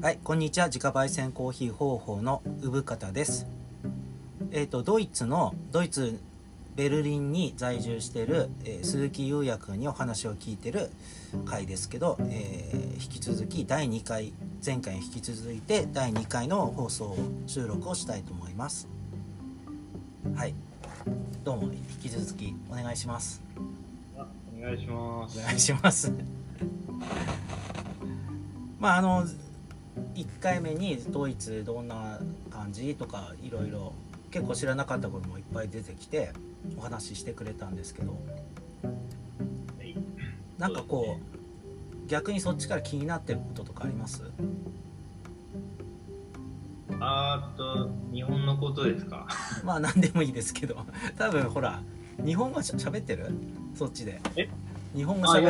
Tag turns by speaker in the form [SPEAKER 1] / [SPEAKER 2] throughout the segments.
[SPEAKER 1] はい、こんにちは。自家焙煎コーヒー方法の産方です。えっ、と、ドイツの、ドイツ、ベルリンに在住している、えー鈴木優也君にお話を聞いてる回ですけど、えー引き続き第2回、前回に引き続いて第2回の放送収録をしたいと思います。はい。どうも、引き続きお願いします。
[SPEAKER 2] あお願いします
[SPEAKER 1] お。願いします。まああの1回目にドイツどんな感じ？とかいろいろ結構知らなかったこともいっぱい出てきてお話ししてくれたんですけど。
[SPEAKER 2] はい
[SPEAKER 1] なんかこう逆にそっちから気になってることとかあります？
[SPEAKER 2] あーっと、日本のことですか？
[SPEAKER 1] まあ何でもいいですけど。多分ほら日本語しゃべってる？そっちで。
[SPEAKER 2] え？
[SPEAKER 1] 日本語しゃべ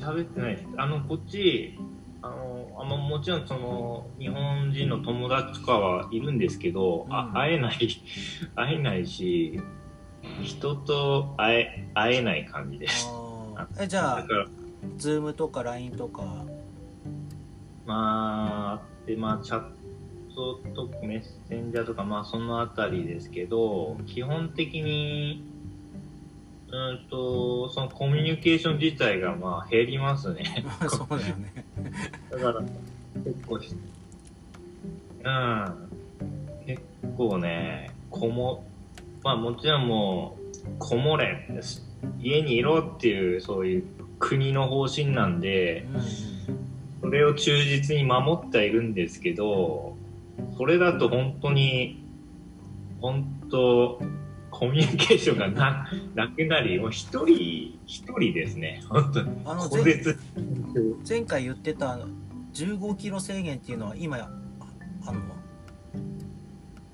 [SPEAKER 2] 喋ってない。あの、こっち、あの、あんまもちろんその、日本人の友達とかはいるんですけど、
[SPEAKER 1] うん
[SPEAKER 2] あ会えない、会えないし、人と会え、会えない感じです。
[SPEAKER 1] えじゃあ
[SPEAKER 2] だから、
[SPEAKER 1] ズームとか LINE とか
[SPEAKER 2] まあ、で、まあ、チャットとメッセンジャーとか、まあ、そのあたりですけど、基本的に、うんと、そのコミュニケーション自体が、まあ、減りますね。
[SPEAKER 1] ま あそうだよね
[SPEAKER 2] だから、結構し、うん、結構ね、こも、まあもちろんもう、こもれです。家にいろっていう、そういう国の方針なんで、それを忠実に守ってはいるんですけど、それだと本当に、本当、コミュニケーションがな、なくなり、もう一人、一人ですね。本当に。
[SPEAKER 1] あの前。前回言ってた15キロ制限っていうのは今やああの？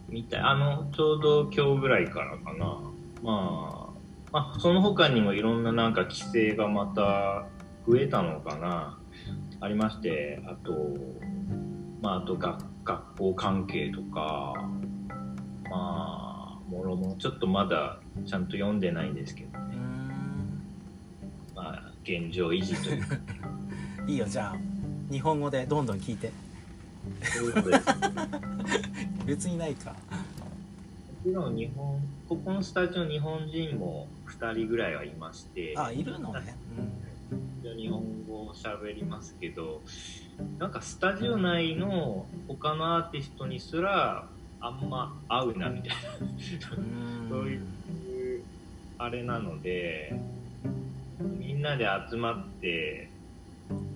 [SPEAKER 2] みたい。あの、ちょうど今日ぐらいからかな。まあ、まあ、その他にもいろんななんか規制がまた増えたのかな。ありまして、あと、まあ、あと学学校関係とか、まあ、もろもろちょっとまだちゃんと読んでないんですけど、
[SPEAKER 1] うーん
[SPEAKER 2] まあ、現状維持というか、
[SPEAKER 1] いいよじゃあ日本語でどんどん聞いて。別にないか
[SPEAKER 2] もちろん日本、ここのスタジオ日本人も2人ぐらいはいまして、
[SPEAKER 1] あいるのね、
[SPEAKER 2] 一応日本語を喋りますけどなんかスタジオ内の他のアーティストにすらあんま合うなみたい
[SPEAKER 1] うん、
[SPEAKER 2] そういうあれなのでみんなで集まって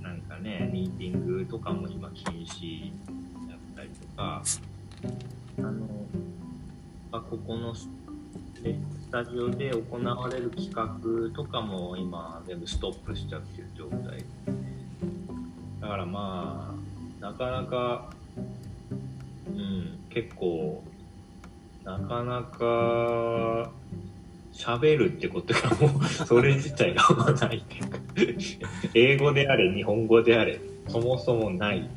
[SPEAKER 2] なんかねミーティングとかも今禁止だったりとかあの、まあ、ここのススタジオで行われる企画とかも今全部ストップしちゃってる状態。でねだからまあなかなかうん結構なかなか喋るってことがもう それ自体がないってい。うか英語であれ日本語であれそもそもない。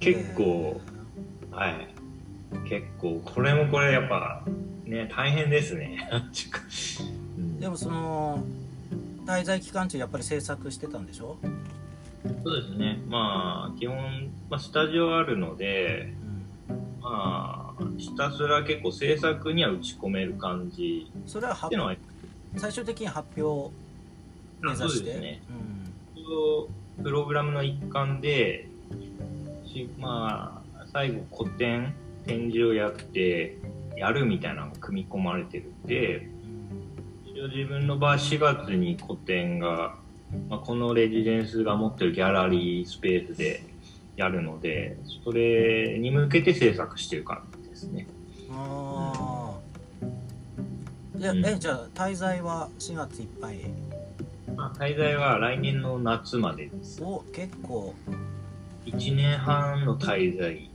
[SPEAKER 2] 結構はい。結構これもこれやっぱね大変ですね。
[SPEAKER 1] でもその滞在期間中やっぱり制作してたんでしょ、
[SPEAKER 2] そうですね。まあ基本、まあ、スタジオあるので
[SPEAKER 1] うん、
[SPEAKER 2] まあひたすら結構制作には打ち込める感じ。
[SPEAKER 1] それは
[SPEAKER 2] は
[SPEAKER 1] 最終的に発表を目指
[SPEAKER 2] あそう
[SPEAKER 1] して
[SPEAKER 2] ですね。一応プログラムの一環で、しまあ、最後古典、展示をやって、やるみたいなのが組み込まれてるんで、一応自分の場合4月に個展が、まあ、このレジデンスが持ってるギャラリースペースでやるので、それに向けて制作してる感じですね。
[SPEAKER 1] うん、ああじゃあ、
[SPEAKER 2] うん
[SPEAKER 1] えじゃあ滞在は4月いっぱい
[SPEAKER 2] まあ、滞在は来年の夏までです。
[SPEAKER 1] お結構
[SPEAKER 2] 1年半の滞在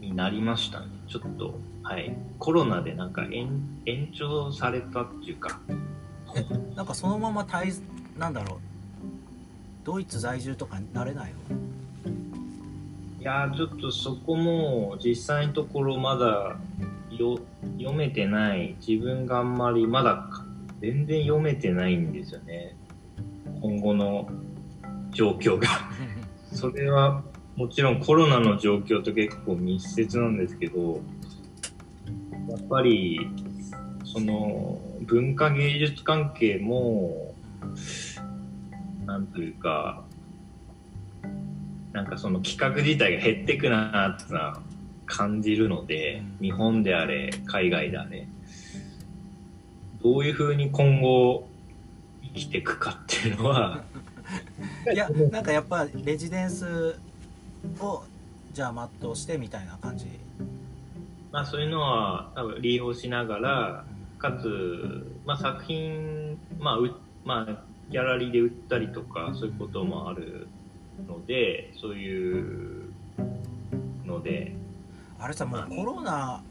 [SPEAKER 2] になりましたね。ちょっと、はい。コロナでなんか延延長されたっていうか、
[SPEAKER 1] なんかそのまま滞なんだろうドイツ在住とかになれないの？
[SPEAKER 2] いやーちょっとそこも実際のところまだよ読めてない。自分があんまりまだ全然読めてないんですよね。今後の状況が。それはもちろんコロナの状況と結構密接なんですけど、やっぱり、その、文化芸術関係も、なんというか、なんかその企画自体が減ってくなってのは感じるので、日本であれ、海外であれ、どういうふうに今後生きていくかっていうのは、
[SPEAKER 1] いやなんかやっぱレジデンスをじゃあ全うしてみたいな感じ？
[SPEAKER 2] まあそういうのは多分利用しながら、かつ、まあ作品、まあう、まあギャラリーで売ったりとか、そういうこともあるので、そういうので、
[SPEAKER 1] あれさもうコロナ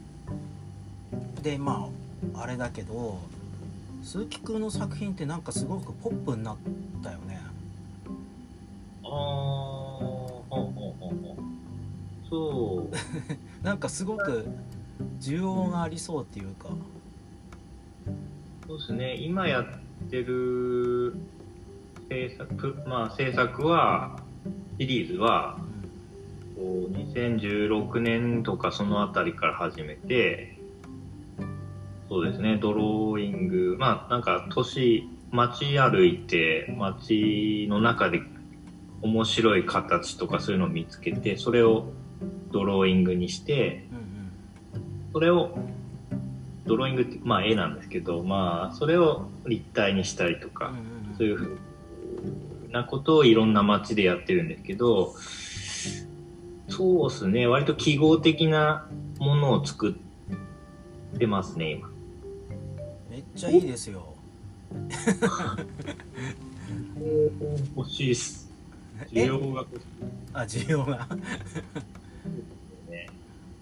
[SPEAKER 1] でまああれだけど鈴木くんの作品ってなんかすごくポップになったよね。
[SPEAKER 2] ああ、ほうほうほうほう。そう、
[SPEAKER 1] なんかすごく需要がありそうっていうか。
[SPEAKER 2] そうですね、今やってる制作、まあ制作は、シリーズは、こう2016年とかそのあたりから始めて、そうですね、ドローイング、まあなんか都市、街歩いて、街の中で面白い形とかそういうのを見つけて、それをドローイングにして、それを、ドローイングって、まあ絵なんですけど、まあそれを立体にしたりとか、そういうふうなことをいろんな街でやってるんですけど、そうですね、割と記号的なものを作ってますね、今。
[SPEAKER 1] めっちゃいいですよ
[SPEAKER 2] 欲しいっす。需
[SPEAKER 1] え
[SPEAKER 2] 要が欲しい
[SPEAKER 1] あ需要が。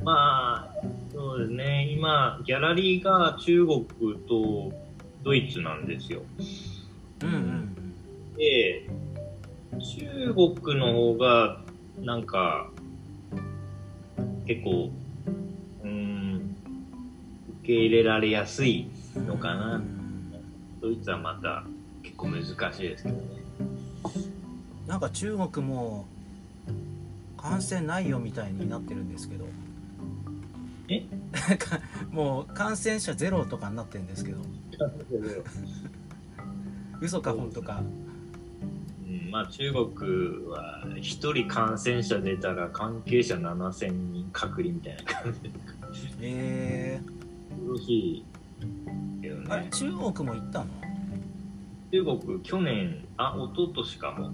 [SPEAKER 2] まあ、そうですね、今、ギャラリーが中国とドイツなんですよ。
[SPEAKER 1] うんうん
[SPEAKER 2] で、中国の方が、なんか、結構、うーん、受け入れられやすい
[SPEAKER 1] うん
[SPEAKER 2] のかな。
[SPEAKER 1] うん
[SPEAKER 2] ドイツはまた結構難しいですけどね。
[SPEAKER 1] なんか中国も感染ないよみたいになってるんですけど。
[SPEAKER 2] え？
[SPEAKER 1] なんかもう感染者ゼロとかになってるんですけど。嘘か本当か。
[SPEAKER 2] うん、まあ中国は一人感染者出たら関係者7000人隔離みたいな感じで
[SPEAKER 1] え
[SPEAKER 2] 恐ろしいけど
[SPEAKER 1] ー、あれ
[SPEAKER 2] ね。
[SPEAKER 1] 中国も行ったの？
[SPEAKER 2] 中国去年、あ、一昨年かも。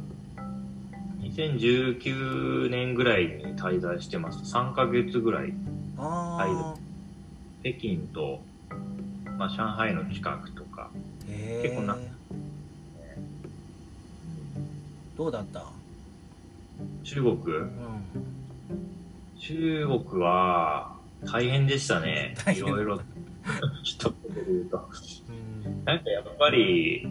[SPEAKER 2] 2019年ぐらいに滞在してます。3ヶ月ぐらい。
[SPEAKER 1] ああ、
[SPEAKER 2] 北京と、まあ、上海の近くとか。結構な
[SPEAKER 1] どうだった？
[SPEAKER 2] 中国？
[SPEAKER 1] うん。
[SPEAKER 2] 中国は大変でしたね。いろいろ。一言で言うと。
[SPEAKER 1] うん。
[SPEAKER 2] なんかやっぱり、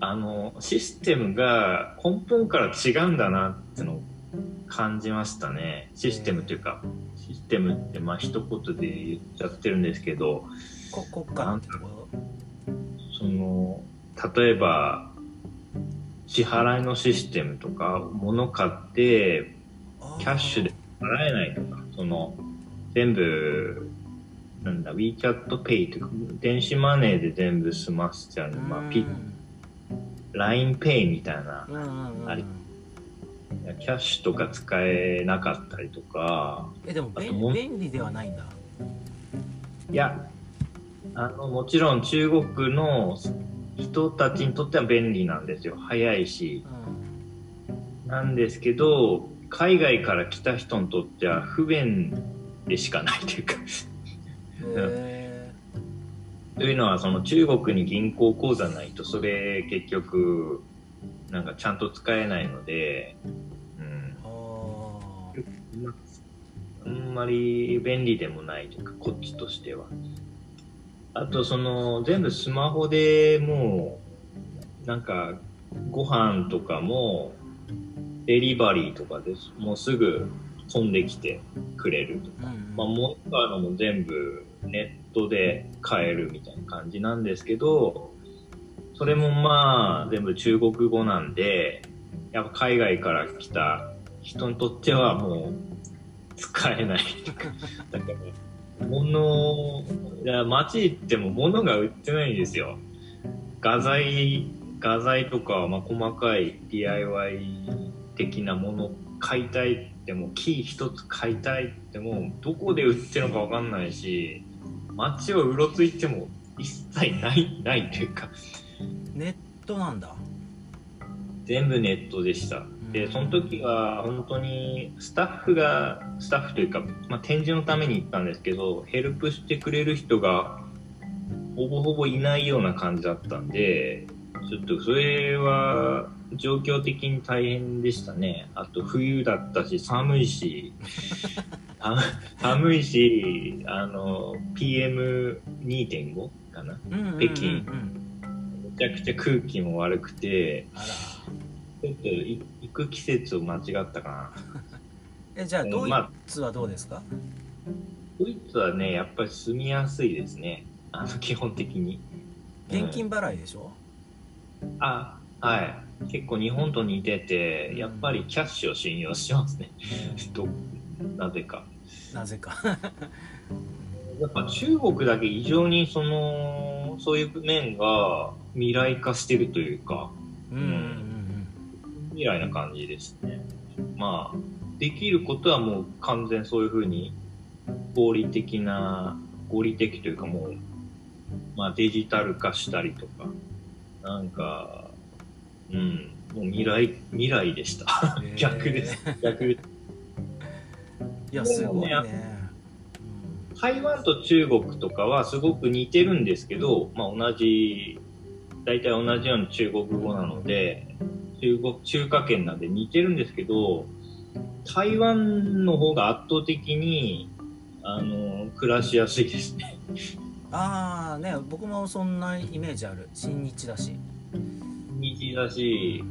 [SPEAKER 2] あの、システムが根本から違うんだなってのを感じましたね。システムというか、システムってまあ一言で言っちゃってるんですけど、
[SPEAKER 1] こてとこ？
[SPEAKER 2] その、例えば、支払いのシステムとか、物買って、
[SPEAKER 1] ろ
[SPEAKER 2] キャッシュで払えないとか、その、全部、なんだ、WeChat Pay とか、電子マネーで全部済ませちゃうの。まあ、ピ LINEPay みたいな、ありキャッシュとか使えなかったりとか、
[SPEAKER 1] えでも便利ではないんだ。
[SPEAKER 2] いや、あの、もちろん中国の人たちにとっては便利なんですよ。早いし。
[SPEAKER 1] う
[SPEAKER 2] なんですけど、海外から来た人にとっては不便でしかないというか、というのはその中国に銀行口座ないとそれ結局なんかちゃんと使えないので、うん。
[SPEAKER 1] あ
[SPEAKER 2] んまり便利でもないというか、こっちとしては。あと、その、全部スマホでもう、なんか、ご飯とかも、デリバリーとかです。もうすぐ飛んできてくれるとか。まあ、物買うのも全部ネットで買えるみたいな感じなんですけど、それもまあ、全部中国語なんで、やっぱ海外から来た人にとってはもう使えない。だから、物、いや街行っても物が売ってないんですよ。画材、画材とか、まあ、細かい DIY 的なもの買いたいっても、木一つ買いたいっても、どこで売ってるのかわかんないし、街をうろついても一切ない、ないというか、
[SPEAKER 1] ネットなんだ
[SPEAKER 2] 全部ネットでした。で、その時は本当にスタッフが、スタッフというか、まあ、展示のために行ったんですけど、ヘルプしてくれる人がほぼほぼいないような感じだったんで、ちょっとそれは状況的に大変でしたね。あと冬だったし、寒いし、あ寒いし、あの、PM2.5 かな？
[SPEAKER 1] うんうんうんうん。
[SPEAKER 2] 北京。めちゃくちゃ空気も悪くて、
[SPEAKER 1] あら
[SPEAKER 2] ちょっとい行く季節を間違ったかな。
[SPEAKER 1] えじゃあドイ
[SPEAKER 2] まあ
[SPEAKER 1] ツはどうですか、
[SPEAKER 2] ドイツはね、やっぱり住みやすいですね。あの、基本的に。
[SPEAKER 1] 現金払いでしょ、
[SPEAKER 2] あ、はい。結構日本と似てて、やっぱりキャッシュを信用しますね。どなぜか。
[SPEAKER 1] なぜか
[SPEAKER 2] やっぱ中国だけ異常にその、そういう面が未来化してるというか、
[SPEAKER 1] うんうんうん
[SPEAKER 2] 未来な感じですね。まあ、できることはもう完全そういうふうに合理的な、合理的というかもう、まあデジタル化したりとか、なんか、うん、もう未来、未来でした。
[SPEAKER 1] へー
[SPEAKER 2] 逆です。逆です。
[SPEAKER 1] いやすごいね
[SPEAKER 2] 台湾と中国とかはすごく似てるんですけど、まあ同じ、大体同じように中国語なので、中国、中華圏なんで似てるんですけど、台湾の方が圧倒的に、あの、暮らしやすいですね。
[SPEAKER 1] うんああね僕もそんなイメージある親日だし
[SPEAKER 2] 日だし、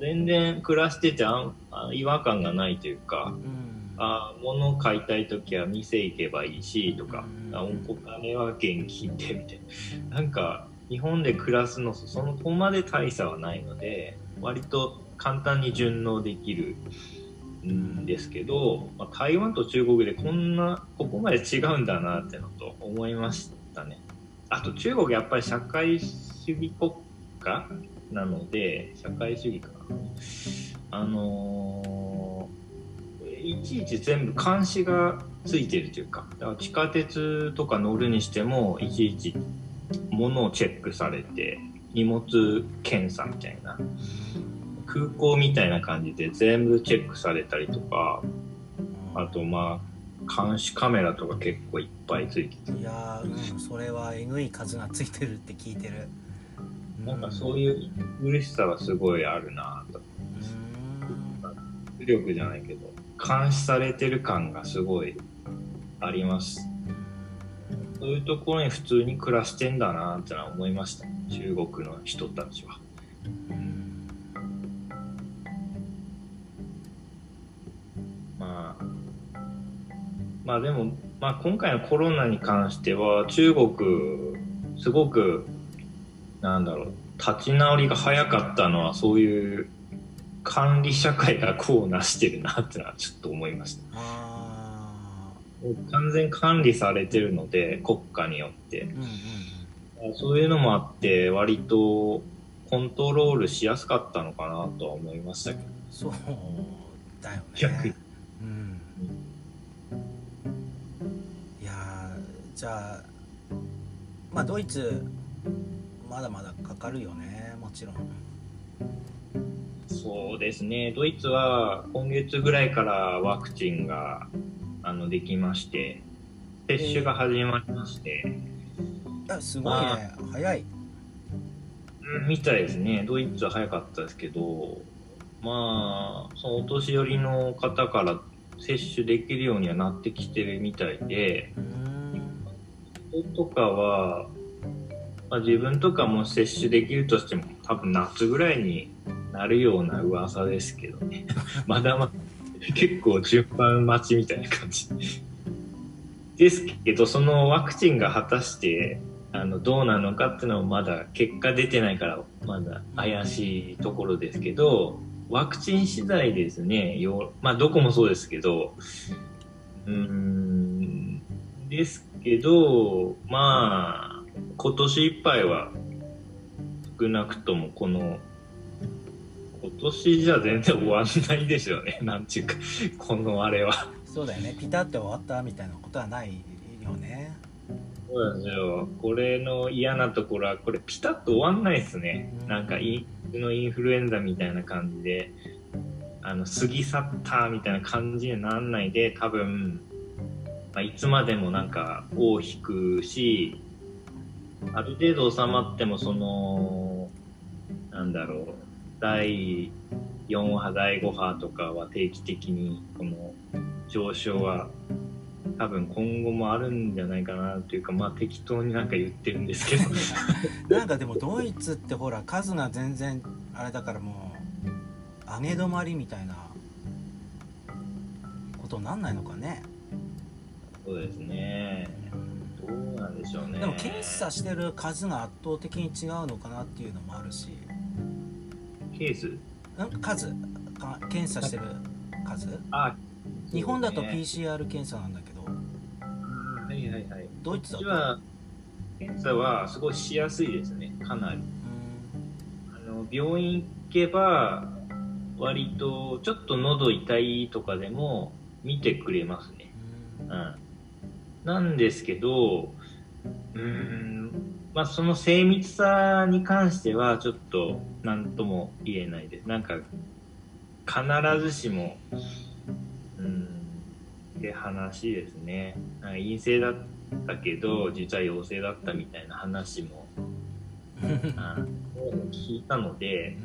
[SPEAKER 2] 全然暮らしててあ違和感がないというか、
[SPEAKER 1] うん
[SPEAKER 2] あ物を買いたいときは店行けばいいしとか、
[SPEAKER 1] うん
[SPEAKER 2] あお金は現金でみたいな。なんか、日本で暮らすのとそのこまで大差はないので、割と簡単に順応できるんですけど、まあ、台湾と中国でこんな、ここまで違うんだなってのと思いましたね。あと中国やっぱり社会主義国家なので、社会主義かな。あのーいちいち全部監視がついてるというか、だから地下鉄とか乗るにしても、いちいち物をチェックされて、荷物検査みたいな、空港みたいな感じで全部チェックされたりとか、あとまあ、監視カメラとか結構いっぱいついてて、
[SPEAKER 1] いやーうんそれはえぐい数がついてるって聞いてる
[SPEAKER 2] なんかそういう嬉しさがすごいあるなと。
[SPEAKER 1] うん
[SPEAKER 2] 武力じゃないけど、監視されてる感がすごいあります。そういうところに普通に暮らしてんだなってのは思いました。中国の人たちは。
[SPEAKER 1] うん
[SPEAKER 2] まあ、まあでも、まあ今回のコロナに関しては中国、すごく、なんだろう、立ち直りが早かったのはそういう管理社会がこうなしてるなってのはちょっと思いました。完全管理されてるので、国家によって
[SPEAKER 1] ー。うんうん
[SPEAKER 2] そういうのもあって、割とコントロールしやすかったのかなとは思いましたけど。
[SPEAKER 1] そうだよ
[SPEAKER 2] 逆
[SPEAKER 1] ねうん。いやーじゃあまあドイツまだまだかかるよね。もちろん。
[SPEAKER 2] そうですね。ドイツは今月ぐらいからワクチンがあのできまして、接種が始まりまして、
[SPEAKER 1] いやすごいね早い
[SPEAKER 2] うんみたいですね。ドイツは早かったですけど、まあ、そのお年寄りの方から接種できるようにはなってきてるみたいで、とかは、まあ、自分とかも接種できるとしても多分夏ぐらいになるような噂ですけどね。まだまだ結構順番待ちみたいな感じ。ですけど、そのワクチンが果たしてあのどうなのかっていうのはまだ結果出てないからまだ怪しいところですけど、ワクチン次第ですね。よまあ、どこもそうですけど、うん、ですけど、まあ、今年いっぱいは、少なくともこの、今年じゃ全然終わんないでしょうね。なんちゅうか、このあれは。
[SPEAKER 1] そうだよねピタッと終わったみたいなことはないよね
[SPEAKER 2] そうなんですよ。これの嫌なところは、これピタッと終わんないですね。
[SPEAKER 1] うん
[SPEAKER 2] なんかインのインフルエンザみたいな感じで、あの、過ぎ去ったみたいな感じにならないで、多分、まあ、いつまでもなんか尾を引くし、ある程度収まっても、その、なんだろう、第4波、第5波とかは定期的に、この上昇は多分今後もあるんじゃないかなというかまあ適当になんか言ってるんですけど。
[SPEAKER 1] なんかでもドイツってほら数が全然あれだからもう上げ止まりみたいなことになんないのかね。
[SPEAKER 2] そうですね。どうなんでしょうね。
[SPEAKER 1] でも検査してる数が圧倒的に違うのかなっていうのもあるし。
[SPEAKER 2] ケース？
[SPEAKER 1] ん数か検査してる数
[SPEAKER 2] あ
[SPEAKER 1] 日本だと PCR 検査なんだけドイツだ
[SPEAKER 2] とは検査はすごいしやすいですねかなりあの病院行けば割とちょっと喉痛いとかでも見てくれますね
[SPEAKER 1] うん
[SPEAKER 2] なんですけど、うん、まあその精密さに関してはちょっと何とも言えないです。なんか、必ずしも、うん、って話ですね。陰性だっけど、実は陽性だったみたいな話も、うん、聞いたので、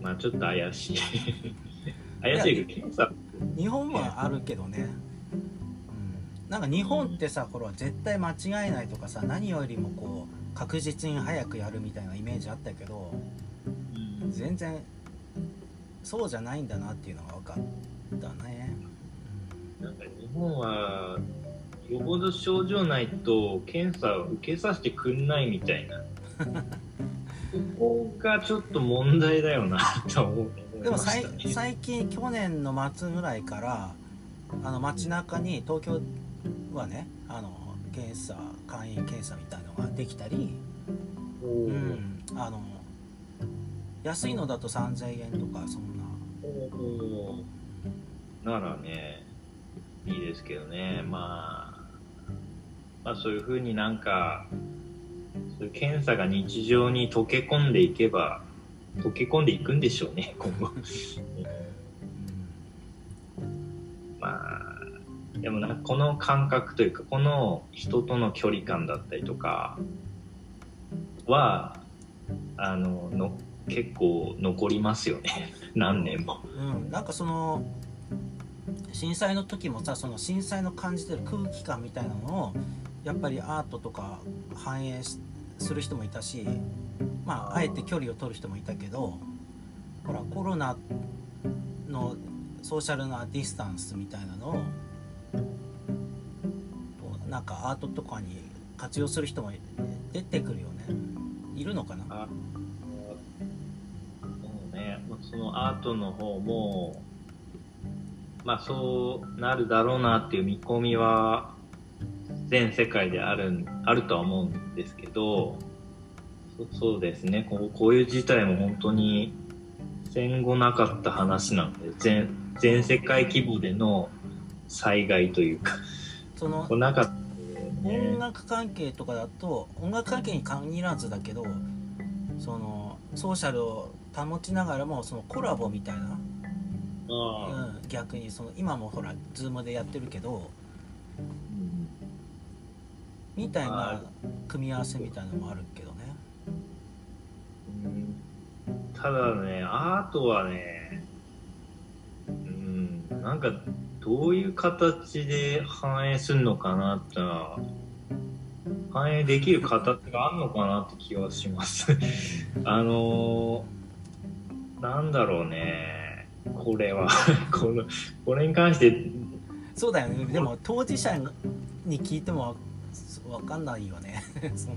[SPEAKER 2] まあちょっと怪しい。怪しいけど、検査
[SPEAKER 1] 日本はあるけどね、うん、なんか日本ってさこれは絶対間違えないとかさ何よりもこう確実に早くやるみたいなイメージあったけど
[SPEAKER 2] うん。
[SPEAKER 1] 全然そうじゃないんだなっていうのが分かったね、
[SPEAKER 2] なんか日本は、よほど症状ないと検査を受けさせてくんないみたいな。ここがちょっと問題だよなと思う。
[SPEAKER 1] うん、でも最近去年の末ぐらいからあの街中に東京はねあの検査簡易検査みたいのができたり、うん、あの安いのだと3000円とかそんな
[SPEAKER 2] ならね、いいですけどね。まあ、まあそういうふうになんか、そういう検査が日常に溶け込んでいけば、溶け込んでいくんでしょうね、今後。まあ、でもなんかこの感覚というか、この人との距離感だったりとかは、あの、の結構残りますよね。何年も。
[SPEAKER 1] うん、なんかその震災の時もさその震災の感じてる空気感みたいなのをやっぱりアートとか反映する人もいたしまああえて距離を取る人もいたけどほらコロナのソーシャルなディスタンスみたいなのをこうなんかアートとかに活用する人も出てくるよね。いるのかな？
[SPEAKER 2] そうね、そのアートの方も、まあそうなるだろうなっていう見込みは全世界であるんあるとは思うんですけど、そそうですね。こう、こういう事態も本当に戦後なかった話なので、全全世界規模での災害というか、
[SPEAKER 1] その
[SPEAKER 2] なかったね。
[SPEAKER 1] 音楽関係とかだと音楽関係に限らずだけどそのソーシャルを保ちながらもそのコラボみたいな、
[SPEAKER 2] あ
[SPEAKER 1] うん、逆にその今もほら Zoom でやってるけど
[SPEAKER 2] うん
[SPEAKER 1] みたい
[SPEAKER 2] あ
[SPEAKER 1] な組み合わせみたいなのもあるけどね。
[SPEAKER 2] うん。ただね、アートはね、うん、なんか、どういう形で反映するのかなって反映できる形があるのかなって気はします。あのー、なんだろうね、これは、この、これに関して、
[SPEAKER 1] そうだよね。でも当事者に聞いてもわかんないよね。その。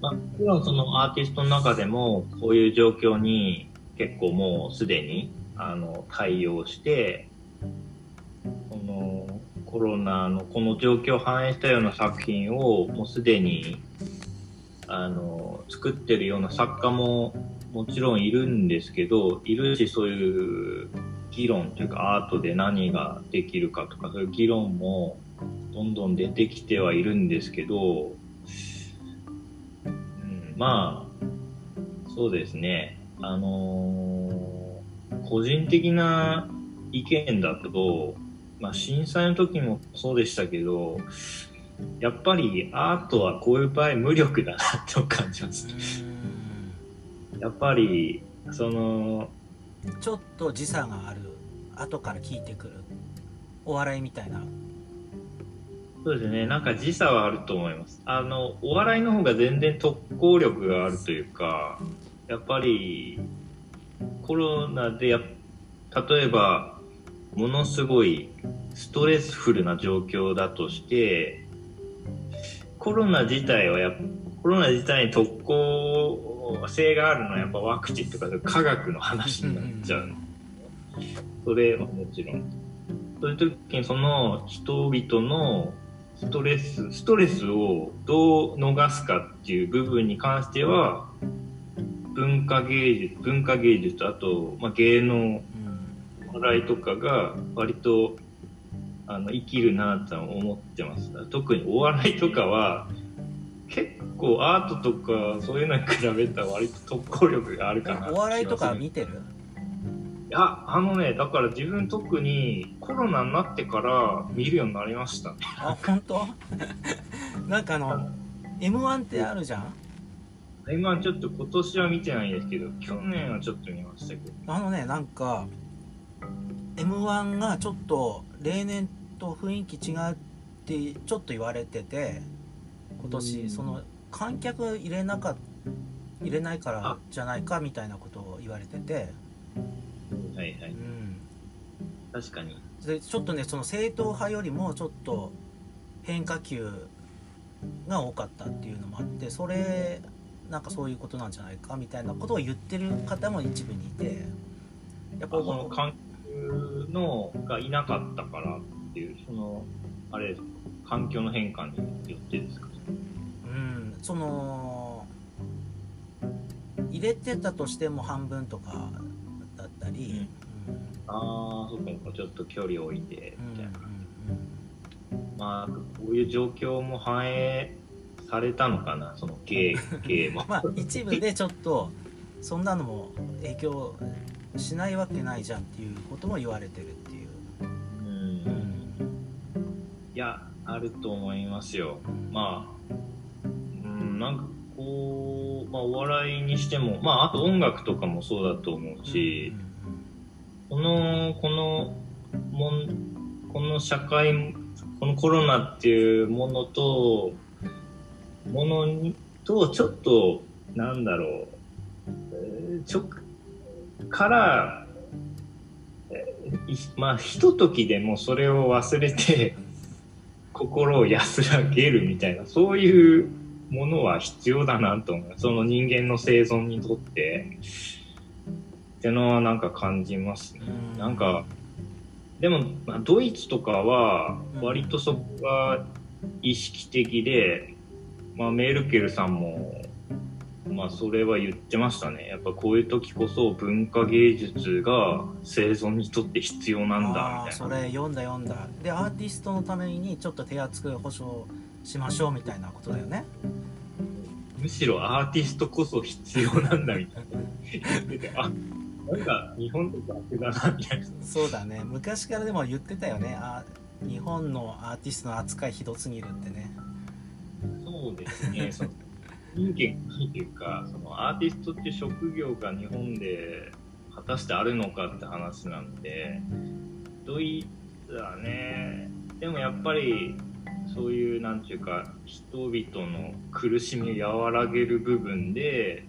[SPEAKER 2] まあ、もちろんそのアーティストの中でも、こういう状況に結構もうすでにあの対応してこのコロナのこの状況を反映したような作品をもうすでにあの作ってるような作家ももちろんいるんですけどいるしそういう議論というかアートで何ができるかとかそういう議論もどんどん出てきてはいるんですけど、うん、まあそうですねあのー個人的な意見だと、まあ、震災の時もそうでしたけどやっぱりアートはこういう場合無力だなと感じます。やっぱりその
[SPEAKER 1] ちょっと時差がある後から聞いてくるお笑いみたいな。
[SPEAKER 2] そうですね。なんか時差はあると思います。あのお笑いの方が全然特効力があるというかやっぱりコロナでや例えばものすごいストレスフルな状況だとしてコロナ自体はやっコロナ自体に特効性があるのはやっぱワクチンとか科学の話になっちゃう、それはもちろん。そういう時にその人々のストレスストレスをどう逃すかっていう部分に関しては文化芸術文化芸術あと、まあ、芸能
[SPEAKER 1] うん
[SPEAKER 2] 笑いとかが割とあの生きるなとは思ってます。特にお笑いとかは結構アートとかそういうのに比べたら割と特効力があるかな
[SPEAKER 1] お笑いとか
[SPEAKER 2] い
[SPEAKER 1] 見てる？
[SPEAKER 2] やあのねだから自分特にコロナになってから見るようになりましたね。
[SPEAKER 1] あ本当？なんかあの m 1ってあるじゃん？
[SPEAKER 2] 今ちょっと今年は見てないんですけど去年はちょっと見ましたけど。
[SPEAKER 1] あのねなんか m 1がちょっと例年と雰囲気違うってちょっと言われてて今年その観客入れなか入れないからじゃないかみたいなことを言われてて、
[SPEAKER 2] はいはい。
[SPEAKER 1] うん、
[SPEAKER 2] 確かに。
[SPEAKER 1] でちょっとねその正統派よりもちょっと変化球が多かったっていうのもあってそれなんかそういうことなんじゃないかみたいなことを言ってる方も一部にいて。やっぱ
[SPEAKER 2] その観客のがいなかったからっていうそのあれ環境の変化によってですか？
[SPEAKER 1] うんその入れてたとしても半分とかだったり、
[SPEAKER 2] ああそっかそっか。ちょっと距離を置いて
[SPEAKER 1] うんうん
[SPEAKER 2] みたいな、
[SPEAKER 1] うん
[SPEAKER 2] まあこういう状況も反映されたのかなその芸芸も
[SPEAKER 1] まあ一部でちょっとそんなのも影響しないわけないじゃんっていうことも言われてるっていう、
[SPEAKER 2] うん。
[SPEAKER 1] うん。
[SPEAKER 2] いやあると思いますよ。まあうんなんかこう、まあ、お笑いにしてもまああと音楽とかもそうだと思うし、このこのもんこの社会このコロナっていうものとものにとちょっとなんだろう、えーちょから、まあひとときでもそれを忘れて心を安らげるみたいなそういうものは必要だなと思う。その人間の生存にとって。ってのはなんか感じますね。
[SPEAKER 1] うん。
[SPEAKER 2] なんかでも、まあ、ドイツとかは割とそこが意識的で、まあ、メルケルさんも、まあ、それは言ってましたね。やっぱこういう時こそ文化芸術が生存にとって必要なんだみたいな。
[SPEAKER 1] それ読んだ読んだ。でアーティストのためにちょっと手厚く保証しましょうみたいなことだよね。
[SPEAKER 2] むしろアーティストこそ必要なんだみたいな。言っててあなんか日本だなみたいな。
[SPEAKER 1] そうだね。昔からでも言ってたよね。あ日本のアーティストの扱いひどすぎるってね。
[SPEAKER 2] そうですね、その人間がないうか、そのアーティストっていう職業が日本で果たしてあるのかって話なんで、ドイツはね、でもやっぱりそういう、なんていうか、人々の苦しみを和らげる部分で、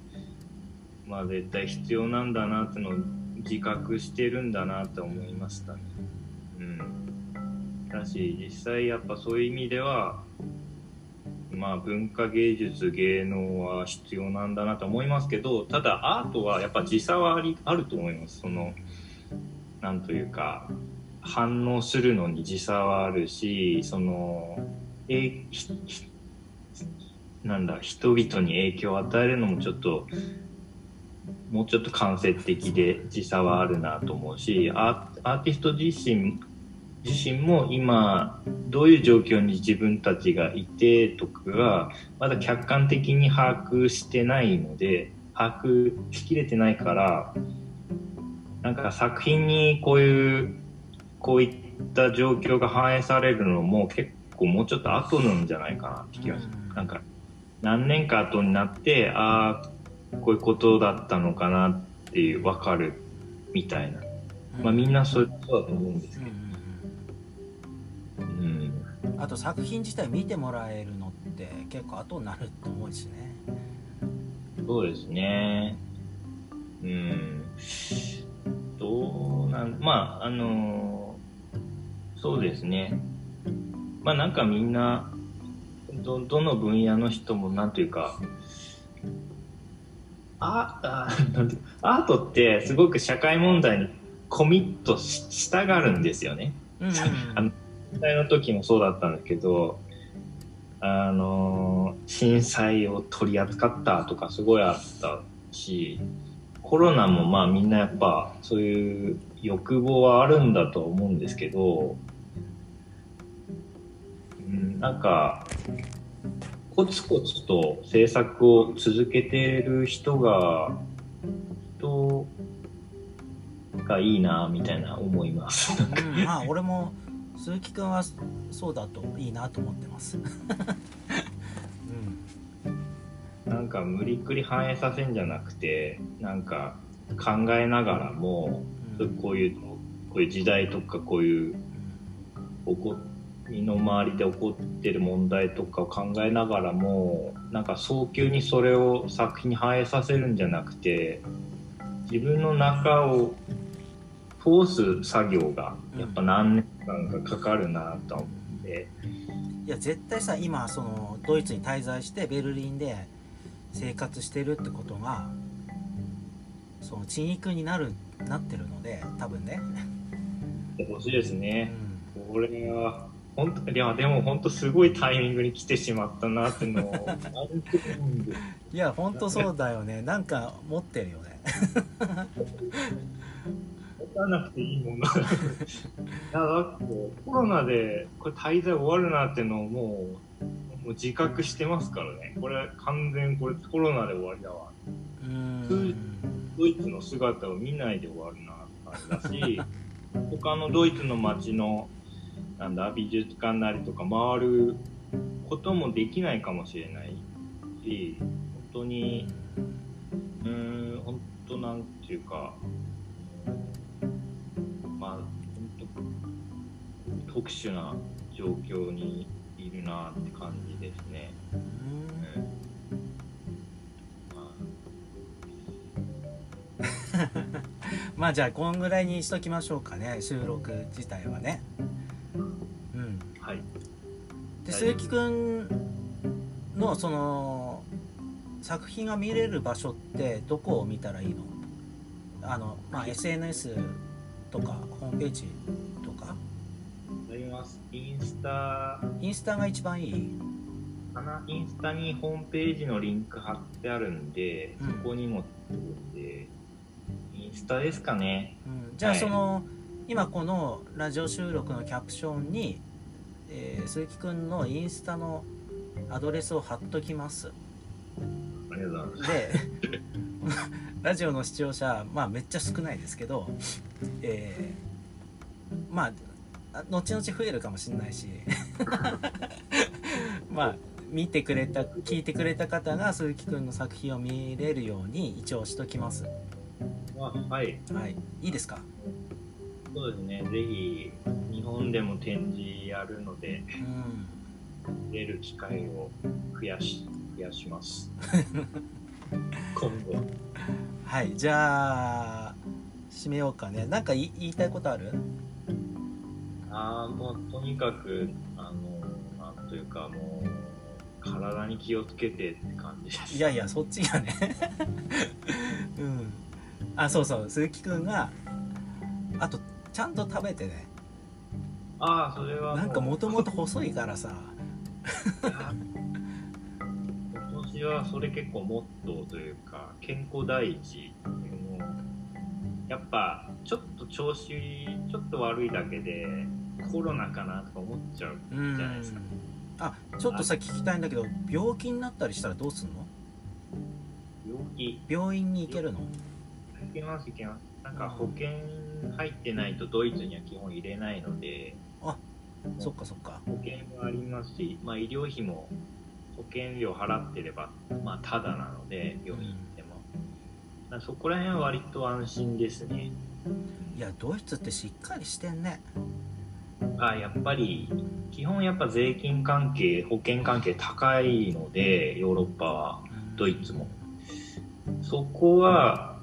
[SPEAKER 2] まあ絶対必要なんだなってのを自覚してるんだなって思いましたね。うん。だし、実際やっぱそういう意味では、まあ、文化芸術芸能は必要なんだなと思いますけどただアートはやっぱ時差はありあると思いますそのなんというか反応するのに時差はあるしそのえなんだ人々に影響を与えるのもちょっともうちょっと間接的で時差はあるなと思うしアーアーティスト自身自身も今どういう状況に自分たちがいてとかがまだ客観的に把握してないので把握しきれてないからなんか作品にこういうこういった状況が反映されるのも結構もうちょっと後なんじゃないかなって気がする。
[SPEAKER 1] うん
[SPEAKER 2] なんか何年か後になってああこういうことだったのかなっていう分かるみたいな、まあみんなそうそうだと思うんですけ
[SPEAKER 1] うん
[SPEAKER 2] ど、うん。
[SPEAKER 1] あと作品自体見てもらえるのって結構後になると思うしね。
[SPEAKER 2] そうですね。うん。どうなんまああのそうですねまあなんかみんなどどの分野の人もなんというかああなんてアートってすごく社会問題にコミットししたがるんですよね。
[SPEAKER 1] うんうん
[SPEAKER 2] あの震災の時もそうだったんですけどあの震災を取り扱ったとかすごいあったしコロナもまあみんなやっぱそういう欲望はあるんだと思うんですけど、うん、なんかコツコツと制作を続けてる人が人がいいなみたいな思います。
[SPEAKER 1] うん、まあ俺も鈴木くんはそうだといいなと思ってます。うん、
[SPEAKER 2] なんか無理くり反映させんじゃなくてなんか考えながらも
[SPEAKER 1] うん
[SPEAKER 2] こういうこういう時代とかこういう起こ身の回りで起こってる問題とかを考えながらもなんか早急にそれを作品に反映させるんじゃなくて自分の中を通す作業がやっぱ何年間かかかるなと思って。
[SPEAKER 1] いや絶対さ今そのドイツに滞在してベルリンで生活してるってことがその血肉になるなってるので多分ね。
[SPEAKER 2] 欲しいです
[SPEAKER 1] う
[SPEAKER 2] ね。
[SPEAKER 1] ん
[SPEAKER 2] これは本当いやでも本当すごいタイミングに来てしまったなっていうのを
[SPEAKER 1] いやほんとそうだよねなんか持ってるよね。
[SPEAKER 2] 持たなくていいもんな。いやだってコロナでこれ滞在終わるなっていうのをもうもう自覚してますからね。これ完全これコロナで終わりだわ。
[SPEAKER 1] うん
[SPEAKER 2] ドイツの姿を見ないで終わるなって感じだし 他のドイツの街のなんだ美術館なりとか回ることもできないかもしれないし本当にうーん本当なんていうかまあ本当特殊な状況にいるなって感じですね。ま
[SPEAKER 1] あ じゃあこんぐらいにしときましょうかね収録自体はね。うん、
[SPEAKER 2] あはい。
[SPEAKER 1] で
[SPEAKER 2] はい
[SPEAKER 1] 鈴木くんのその作品が見れる場所ってどこを見たらいいの？あの、まあ、SNS とかホームページとか？
[SPEAKER 2] あります。インスタ。
[SPEAKER 1] インスタが一番いい？
[SPEAKER 2] かな？インスタにホームページのリンク貼ってあるんで、
[SPEAKER 1] うん。
[SPEAKER 2] そこにも出るんで、インスタですかね。
[SPEAKER 1] うん、じゃあ
[SPEAKER 2] はい。
[SPEAKER 1] その、今このラジオ収録のキャプションに、えー鈴木くんのインスタのアドレスを貼っときます
[SPEAKER 2] ありがとうございます。
[SPEAKER 1] で ラジオの視聴者まあめっちゃ少ないですけどえーまあ後々増えるかもしれないし まあ見てくれた聞いてくれた方が鈴木くんの作品を見れるように一応しときます
[SPEAKER 2] あはい。
[SPEAKER 1] はいいいですか？
[SPEAKER 2] そうですね。ぜひ、日本でも展示やるので、
[SPEAKER 1] うん。
[SPEAKER 2] 出る機会を増やし、増やします。今後。
[SPEAKER 1] はい。じゃあ締めようかね。なんか言いたいことある？
[SPEAKER 2] ああ、もうとにかく、あの、なんというかもう、体に気をつけてって感じです。
[SPEAKER 1] いやいやそっちがね。うん。あそうそう。鈴木くんがあとちゃんと食べてね。
[SPEAKER 2] ああそれは
[SPEAKER 1] なんかもともと細いからさ。
[SPEAKER 2] 今年はそれ結構モットーというか健康第一やっぱちょっと調子ちょっと悪いだけでコロナかなとか思っちゃう
[SPEAKER 1] うん
[SPEAKER 2] じゃないですか。
[SPEAKER 1] あちょっとさ聞きたいんだけど病気になったりしたらどうすんの？
[SPEAKER 2] 病気。
[SPEAKER 1] 病院に行けるの？
[SPEAKER 2] いけますいけますなんか保険入ってないとドイツには基本入れないので
[SPEAKER 1] そっかそっか。
[SPEAKER 2] 保険もありますし、まあ、医療費も保険料払ってれば、まあ、ただなので病院行っても、そこら辺は割と安心ですね。
[SPEAKER 1] いやドイツってしっかりしてんね。
[SPEAKER 2] あやっぱり基本やっぱ税金関係保険関係高いのでヨーロッパはドイツも。そこは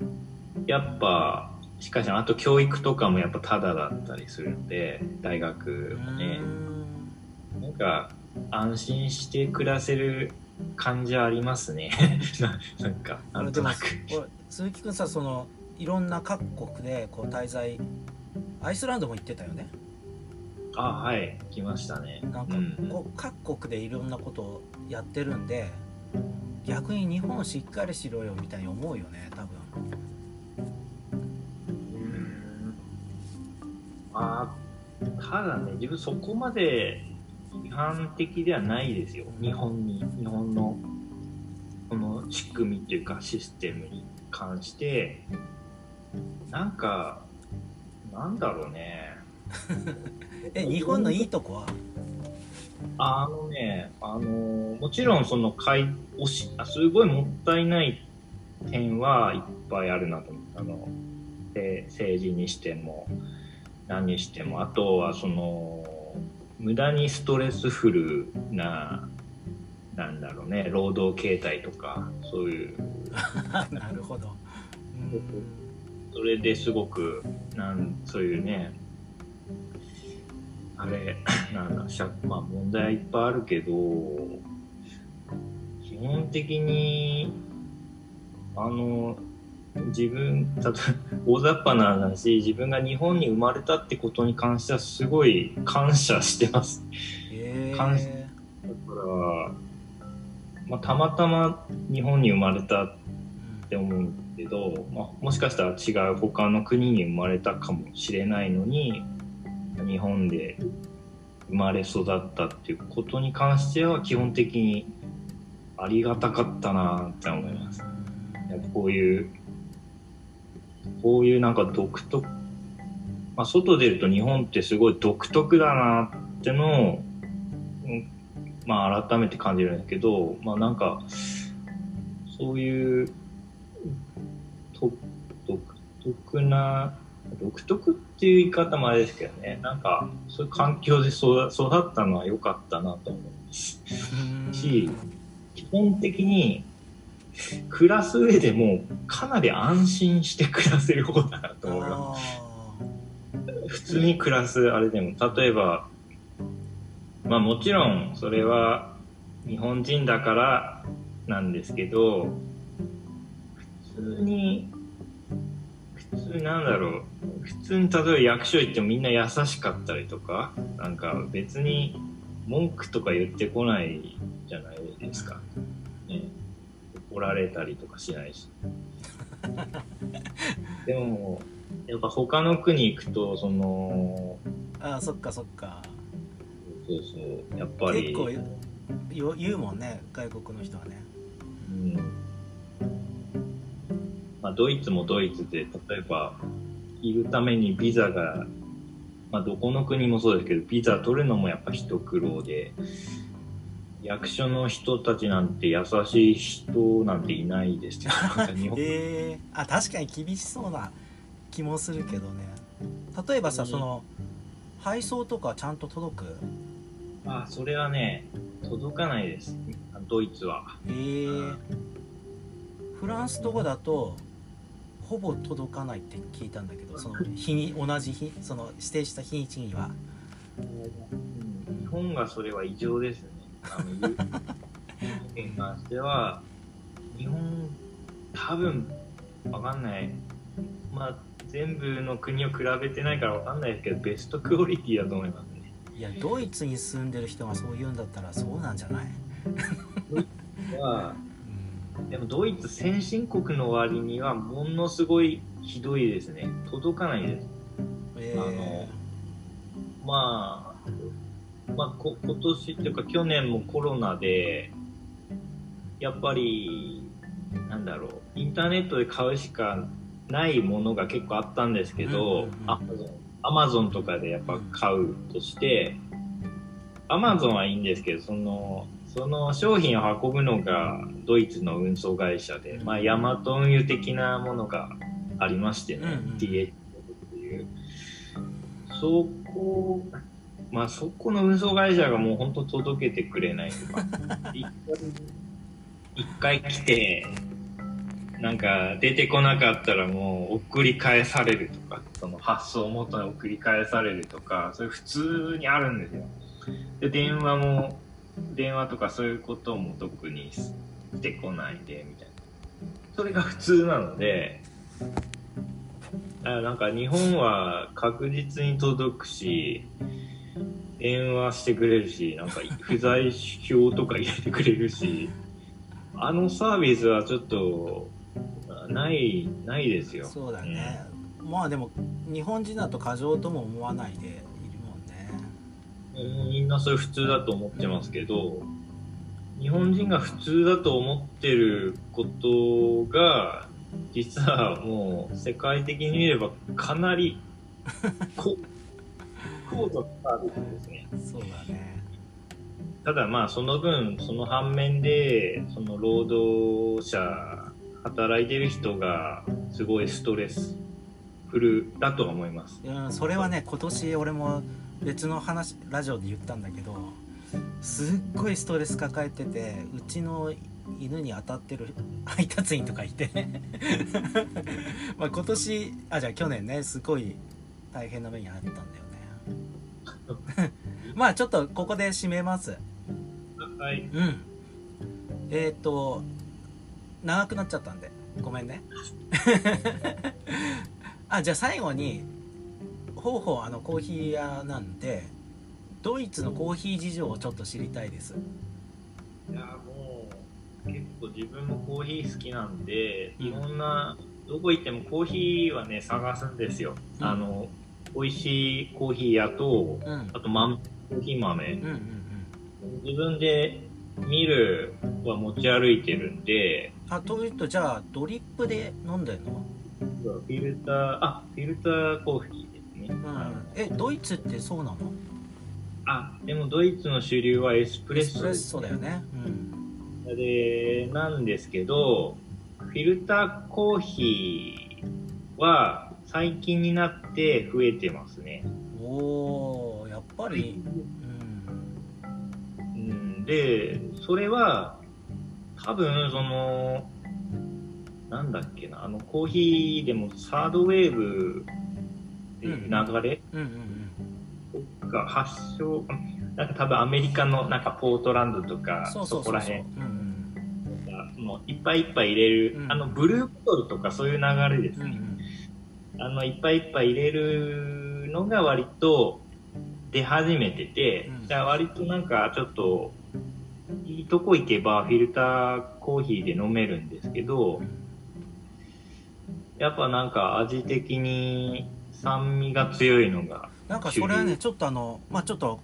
[SPEAKER 2] やっぱしかしあと教育とかもやっぱタダだったりするので大学もね。
[SPEAKER 1] うん。
[SPEAKER 2] なんか安心して暮らせる感じはありますね。ななんかなんとなく。
[SPEAKER 1] 鈴木くんさそのいろんな各国でこう滞在アイスランドも行ってたよね。
[SPEAKER 2] あはい来ましたね。
[SPEAKER 1] なんか
[SPEAKER 2] うん
[SPEAKER 1] こう各国でいろんなことをやってるんで逆に日本しっかりしろよみたいに思うよね多分
[SPEAKER 2] あーただね自分そこまで批判的ではないですよ。日本に日本のこの仕組みっていうかシステムに関して。なんかなんだろうね。
[SPEAKER 1] え日本のいいとこは？
[SPEAKER 2] あのね、あのもちろんその買い押しあすごいもったいない点はいっぱいあるなと思ったあの。で政治にしても何にしても。あとはその無駄にストレスフルななんだろうね労働形態とかそういう。
[SPEAKER 1] なるほど。うん。
[SPEAKER 2] それですごくなんそういうねあれ なんだしゃまあ問題はいっぱいあるけど基本的にあの自分たと 大雑把な話自分が日本に生まれたってことに関してはすごい感謝してます。
[SPEAKER 1] へえ
[SPEAKER 2] 関だから、まあ、たまたま日本に生まれたって思うんですけど、まあ、もしかしたら違う他の国に生まれたかもしれないのに日本で生まれ育ったっていうことに関しては基本的にありがたかったなって思います。こういうこういうなんか独特、まあ、外出ると日本ってすごい独特だなってのを、うんまあ、改めて感じるんだけど、まあ、なんかそういうと独特な独特っていう言い方もあれですけどねなんかそういう環境で育育ったのは良かったなと思います
[SPEAKER 1] うん。
[SPEAKER 2] し基本的に暮らす上でもかなり安心して暮らせる方だなと思いま
[SPEAKER 1] あ
[SPEAKER 2] す普通に暮らすあれでも例えばまあもちろんそれは日本人だからなんですけど普通に普通なんだろう。普通に例えば役所行ってもみんな優しかったりとかなんか別に文句とか言ってこないじゃないですか、ね、怒られたりとかしないし。でもやっぱ他の国行くとその
[SPEAKER 1] ーあーそっかそっか。
[SPEAKER 2] そうそうやっぱり
[SPEAKER 1] 結構よ言うもんね外国の人はね。
[SPEAKER 2] うん。まあ、ドイツもドイツで例えばいるためにビザが、まあ、どこの国もそうですけどビザ取るのもやっぱ一苦労で役所の人たちなんて優しい人なんていないですよなんか日本。
[SPEAKER 1] ええあ確かに厳しそうな気もするけどね。例えばさ
[SPEAKER 2] うん。
[SPEAKER 1] その配送とかちゃんと届く？
[SPEAKER 2] あそれはね届かないです。ドイツは。
[SPEAKER 1] ええフランスとかだとほぼ届かないって聞いたんだけどその 日に同じ日その指定した日にちには。
[SPEAKER 2] 日本がそれは異常ですねあのゆに関しては日本多分わかんない。まあ全部の国を比べてないからわかんないですけどベストクオリティだと思いますね。
[SPEAKER 1] いやドイツに住んでる人がそう言うんだったらそうなんじゃない、
[SPEAKER 2] は
[SPEAKER 1] うん
[SPEAKER 2] でもドイツ先進国の割にはものすごいひどいですね。届かないです。
[SPEAKER 1] え
[SPEAKER 2] あのまあ、まあ、こ今年っていうか去年もコロナで、やっぱり、なんだろう、インターネットで買うしかないものが結構あったんですけど
[SPEAKER 1] うん、
[SPEAKER 2] アマゾン、アマゾンとかでやっぱ買うとして、アマゾンはいいんですけど、その、その商品を運ぶのがドイツの運送会社で、まあ、ヤマト運輸的なものがありましてね、
[SPEAKER 1] うんうん。
[SPEAKER 2] DH っていう。そこ、まあそこの運送会社がもう本当届けてくれないとか、一回来て、なんか出てこなかったらもう送り返されるとか、その発送元に送り返されるとか、それ普通にあるんですよ。で、電話も、電話とかそういうことも特にしてこないで、みたいな。それが普通なので、だからなんか日本は確実に届くし、電話してくれるし、なんか不在票とか入れてくれるし、あのサービスはちょっと、ない、ないですよ。
[SPEAKER 1] そうだね、まあでも日本人だと過剰とも思わないでいるもんね。
[SPEAKER 2] うんみんなそれ普通だと思ってますけど、日本人が普通だと思ってることが、実はもう世界的に見ればかなり高高度なサービスですね。
[SPEAKER 1] そうだね
[SPEAKER 2] ただまあその分、その反面で、その労働者、働いてる人がすごいストレスフルだと思います。
[SPEAKER 1] うんそれはね今年俺も別の話ラジオで言ったんだけどすっごいストレス抱えててうちの犬に当たってる配達員とかいて まあ今年あじゃあ去年ねすごい大変な目に遭ったんだよね まあちょっとここで締めます。
[SPEAKER 2] はい。
[SPEAKER 1] うん。えっ、と長くなっちゃったんで。ごめんね。あじゃあ最後にほうほうあのコーヒー屋なんでドイツのコーヒー事情をちょっと知りたいです。
[SPEAKER 2] いやもう結構自分もコーヒー好きなんでいろんなどこ行ってもコーヒーはね探すんですよ、
[SPEAKER 1] うん。
[SPEAKER 2] あの美味しいコーヒー屋と
[SPEAKER 1] うん。うん
[SPEAKER 2] あと豆コーヒー豆。
[SPEAKER 1] うんうん
[SPEAKER 2] 自分でミルは持ち歩いてるんで
[SPEAKER 1] あというとじゃあドリップで飲んでんの？
[SPEAKER 2] フィルターあフィルターコーヒーですね、
[SPEAKER 1] うん。えドイツってそうなの？
[SPEAKER 2] あでもドイツの主流はエスプレッ
[SPEAKER 1] エスプレッ
[SPEAKER 2] ソ
[SPEAKER 1] だよね。うん。
[SPEAKER 2] で、なんですけど、フィルターコーヒーは最近になって増えてますね。
[SPEAKER 1] おおやっぱり。うん。
[SPEAKER 2] うん、で、それは多分その、なんだっけな、あのコーヒーでもサードウェーブっていう流れが発祥、なんか多分アメリカのなんかポートランドと
[SPEAKER 1] う
[SPEAKER 2] か
[SPEAKER 1] んそ
[SPEAKER 2] こら辺いっぱいいっぱい入れる、
[SPEAKER 1] うん。
[SPEAKER 2] あのブルーボトルとかそういう流れですね。
[SPEAKER 1] うんうん
[SPEAKER 2] あの、いっぱいいっぱい入れるのが割と出始めてて、
[SPEAKER 1] うん。
[SPEAKER 2] じゃあ割となんかちょっと、いいとこ行けばフィルターコーヒーで飲めるんですけど、やっぱなんか味的に酸味が強いのが、
[SPEAKER 1] なんかそれはねちょっとあのまあちょっと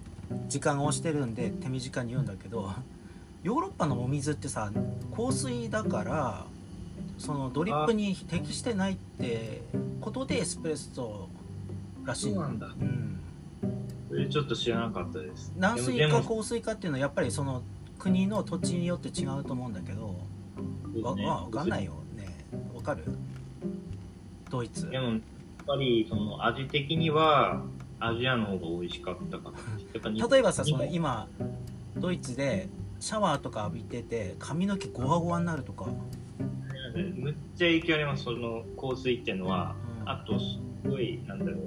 [SPEAKER 1] 時間が押してるんで手短に言うんだけどヨーロッパのお水ってさ香水だからそのドリップに適してないってことでエスプレッソらしい。
[SPEAKER 2] そうなんだ。
[SPEAKER 1] うん、
[SPEAKER 2] それちょっと知らなかったです。
[SPEAKER 1] 軟水か香水かっていうのはやっぱりその国の土地によって違うと思うんだけど。わ
[SPEAKER 2] でも
[SPEAKER 1] わわかんないよ。ね。わかる？ドイツ。
[SPEAKER 2] でも、やっぱりその味的にはアジアの方が美味しかったかな。
[SPEAKER 1] 例えばさその今ドイツでシャワーとか浴びてて髪の毛ゴワゴワになるとか、
[SPEAKER 2] むっちゃ影響あります、その香水っていうのは。
[SPEAKER 1] うん。
[SPEAKER 2] あと、すごい、なんだろう、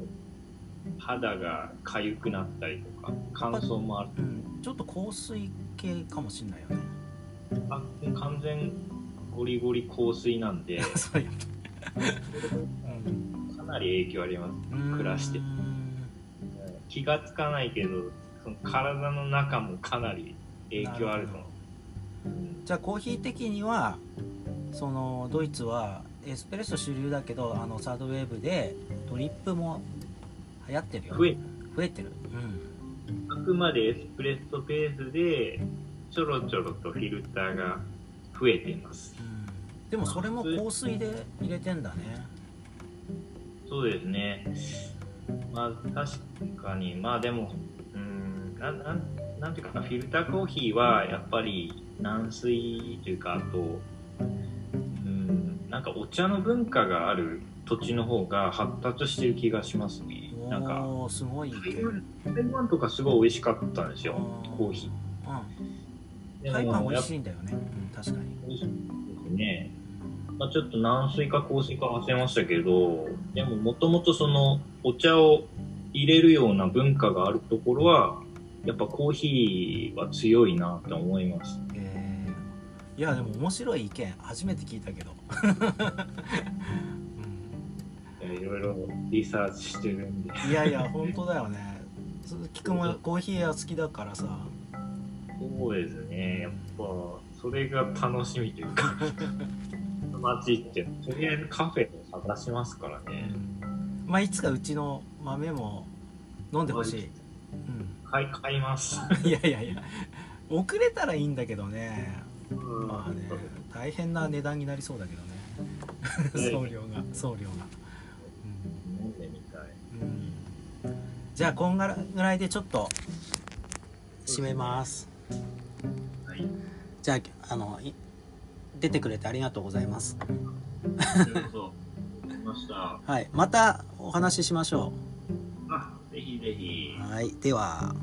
[SPEAKER 2] 肌が痒くなったりとか、乾燥もある。
[SPEAKER 1] うん、ちょっと香水系かもしんないよね。
[SPEAKER 2] あ完全ゴリゴリ香水なんで。
[SPEAKER 1] そうや
[SPEAKER 2] かなり影響あります
[SPEAKER 1] うん
[SPEAKER 2] 暮らして。気がつかないけどその体の中もかなり影響あると思う。うん
[SPEAKER 1] じゃあコーヒー的にはそのドイツはエスプレッソ主流だけどあのサードウェーブでドリップも流行ってるよ。
[SPEAKER 2] 増え
[SPEAKER 1] 増えてる。うん。
[SPEAKER 2] あくまでエスプレッソペースでちょろちょろとフィルターが増えています。
[SPEAKER 1] うん。でもそれも香水で入れてんだね。
[SPEAKER 2] そうですね。まあ確かに。まあでもうんなんなんなんていうかな。フィルターコーヒーはやっぱり軟水というかあとうん。なんかお茶の文化がある土地の方が発達してる気がしますね。なんか。
[SPEAKER 1] すごい
[SPEAKER 2] 台湾とかすごい美味しかったんですよ。コーヒ
[SPEAKER 1] うん。
[SPEAKER 2] ー
[SPEAKER 1] 台湾美味
[SPEAKER 2] い
[SPEAKER 1] しいんだよね、うん、確かに。
[SPEAKER 2] ね。まあ、ちょっと軟水か硬水か忘れましたけどでももともとそのお茶を入れるような文化があるところはやっぱコーヒーは強いなと思います。
[SPEAKER 1] えーいやでも面白い意見初めて聞いたけど、
[SPEAKER 2] いろいろリサーチしてるんで。
[SPEAKER 1] うん、いやいや本当だよね。鈴木君もコーヒー屋好きだからさ。
[SPEAKER 2] そうですね。やっぱそれが楽しみというか。街行ってとりあえずカフェを探しますからね。
[SPEAKER 1] まあいつかうちの豆も飲んでほしい、
[SPEAKER 2] 買い買います。
[SPEAKER 1] うん、いやいやいや。遅れたらいいんだけどね。
[SPEAKER 2] うん
[SPEAKER 1] まあね大変な値段になりそうだけどね。送料が送料が、うん。うん、じゃあこんぐらいでちょっと締めます。
[SPEAKER 2] はい。
[SPEAKER 1] じゃああのい出てくれてありがとうございます。はい。またお話ししましょ
[SPEAKER 2] あぜひぜひ。
[SPEAKER 1] うはい。では
[SPEAKER 2] は